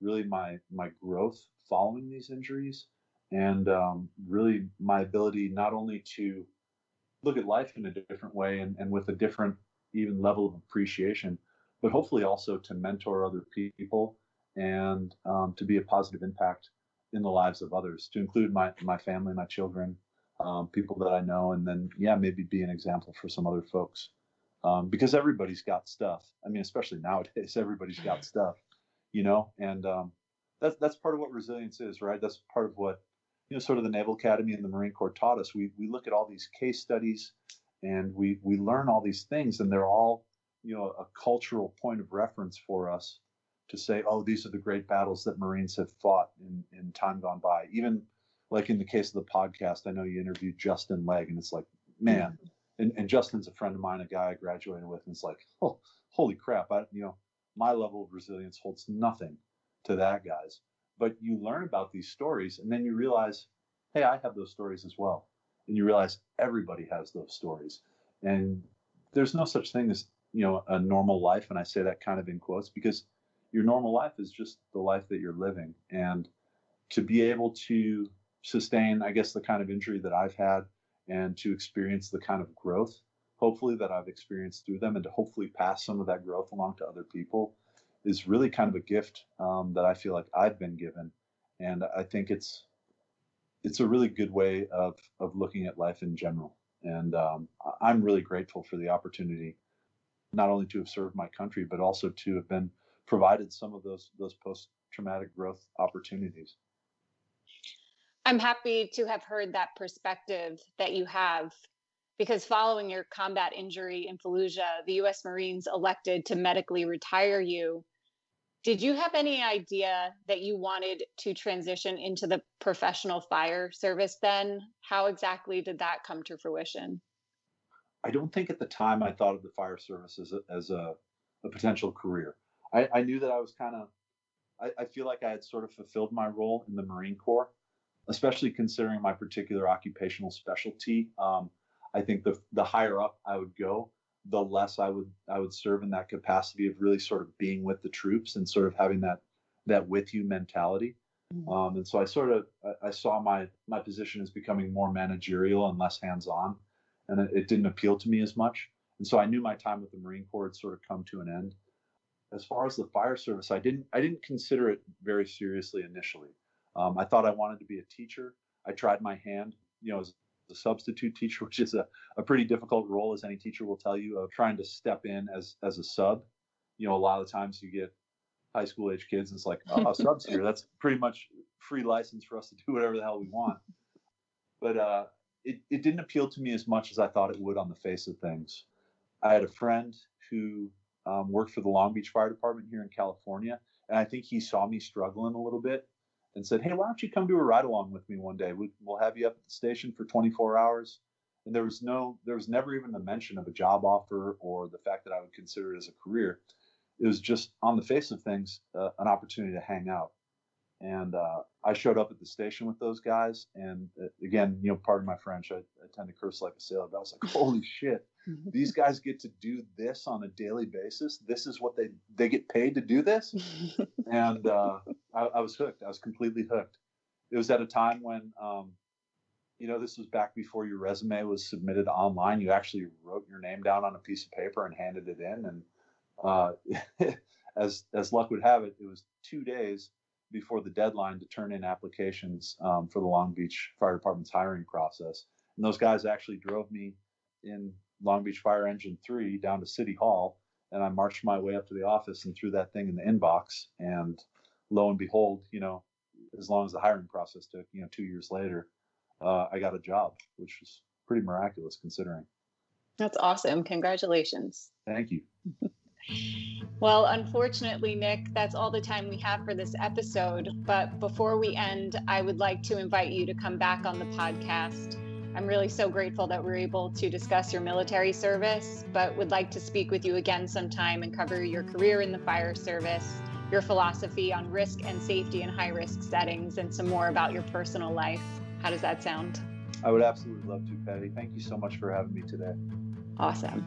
B: really my my growth following these injuries and um, really my ability not only to look at life in a different way and, and with a different even level of appreciation but hopefully also to mentor other people and um, to be a positive impact in the lives of others, to include my my family, my children, um, people that I know, and then yeah, maybe be an example for some other folks. Um, because everybody's got stuff. I mean, especially nowadays, [laughs] everybody's got [laughs] stuff, you know, and um, that's that's part of what resilience is, right? That's part of what you know, sort of the Naval Academy and the Marine Corps taught us. We we look at all these case studies, and we we learn all these things, and they're all you know a cultural point of reference for us to say, oh, these are the great battles that Marines have fought in, in time gone by. Even like in the case of the podcast, I know you interviewed Justin Legg, and it's like, man, mm-hmm. and, and Justin's a friend of mine, a guy I graduated with, and it's like, oh, holy crap! I, you know, my level of resilience holds nothing to that guy's. But you learn about these stories, and then you realize, hey, I have those stories as well, and you realize everybody has those stories, and there's no such thing as you know a normal life, and I say that kind of in quotes because your normal life is just the life that you're living, and to be able to sustain, I guess, the kind of injury that I've had and to experience the kind of growth, hopefully, that I've experienced through them and to hopefully pass some of that growth along to other people is really kind of a gift um, that I feel like I've been given. And I think it's it's a really good way of, of looking at life in general. And um, I'm really grateful for the opportunity, not only to have served my country, but also to have been provided some of those those post traumatic growth opportunities.
A: I'm happy to have heard that perspective that you have because following your combat injury in Fallujah, the US Marines elected to medically retire you. Did you have any idea that you wanted to transition into the professional fire service then? How exactly did that come to fruition?
B: I don't think at the time I thought of the fire service as a, as a, a potential career. I, I, knew that I was kind of, I, I feel like I had sort of fulfilled my role in the Marine Corps especially considering my particular occupational specialty. Um, I think the the higher up I would go, the less I would I would serve in that capacity of really sort of being with the troops and sort of having that that with you mentality. Mm-hmm. Um, and so I sort of I, I, saw my my position as becoming more managerial and less hands on, and it, it, didn't appeal to me as much. And so I knew my time with the Marine Corps had sort of come to an end. As far as the fire service, I didn't I didn't consider it very seriously initially. Um, I thought I wanted to be a teacher. I tried my hand, you know, as a substitute teacher, [laughs] which is a, a pretty difficult role, as any teacher will tell you, of trying to step in as as a sub. You know, a lot of times you get high school age kids, and it's like, oh, [laughs] subs here. That's pretty much free license for us to do whatever the hell we want. But uh, it, it didn't appeal to me as much as I thought it would on the face of things. I had a friend who um, worked for the Long Beach Fire Department here in California, and I think he saw me struggling a little bit and said, "Hey, why don't you come do a ride along with me one day? We, will have you up at the station for 24 hours." And there was no, there was never even a mention of a job offer or the fact that I would consider it as a career. It was just on the face of things, uh, an opportunity to hang out. And uh, I showed up at the station with those guys. And uh, again, you know, pardon my French, I, I, tend to curse like a sailor, but I was like, holy shit, [laughs] these guys get to do this on a daily basis. This is what they, they get paid to do this. [laughs] and uh, I, I, was hooked. I was completely hooked. It was at a time when, um, you know, this was back before your resume was submitted online. You actually wrote your name down on a piece of paper and handed it in. And uh, [laughs] as as luck would have it, it was two days before the deadline to turn in applications um, for the Long Beach Fire Department's hiring process. And those guys actually drove me in Long Beach Fire Engine 3 down to City Hall. And I marched my way up to the office and threw that thing in the inbox. And lo and behold, you know, as long as the hiring process took, you know, two years later, uh, I got a job, which was pretty miraculous considering.
A: That's awesome. Congratulations.
B: Thank you. [laughs]
A: Well, unfortunately, Nick, that's all the time we have for this episode. But before we end, I would like to invite you to come back on the podcast. I'm really so grateful that we're able to discuss your military service, but would like to speak with you again sometime and cover your career in the fire service, your philosophy on risk and safety in high risk settings, and some more about your personal life. How does that sound?
B: I would absolutely love to, Patty. Thank you so much for having me today.
A: Awesome.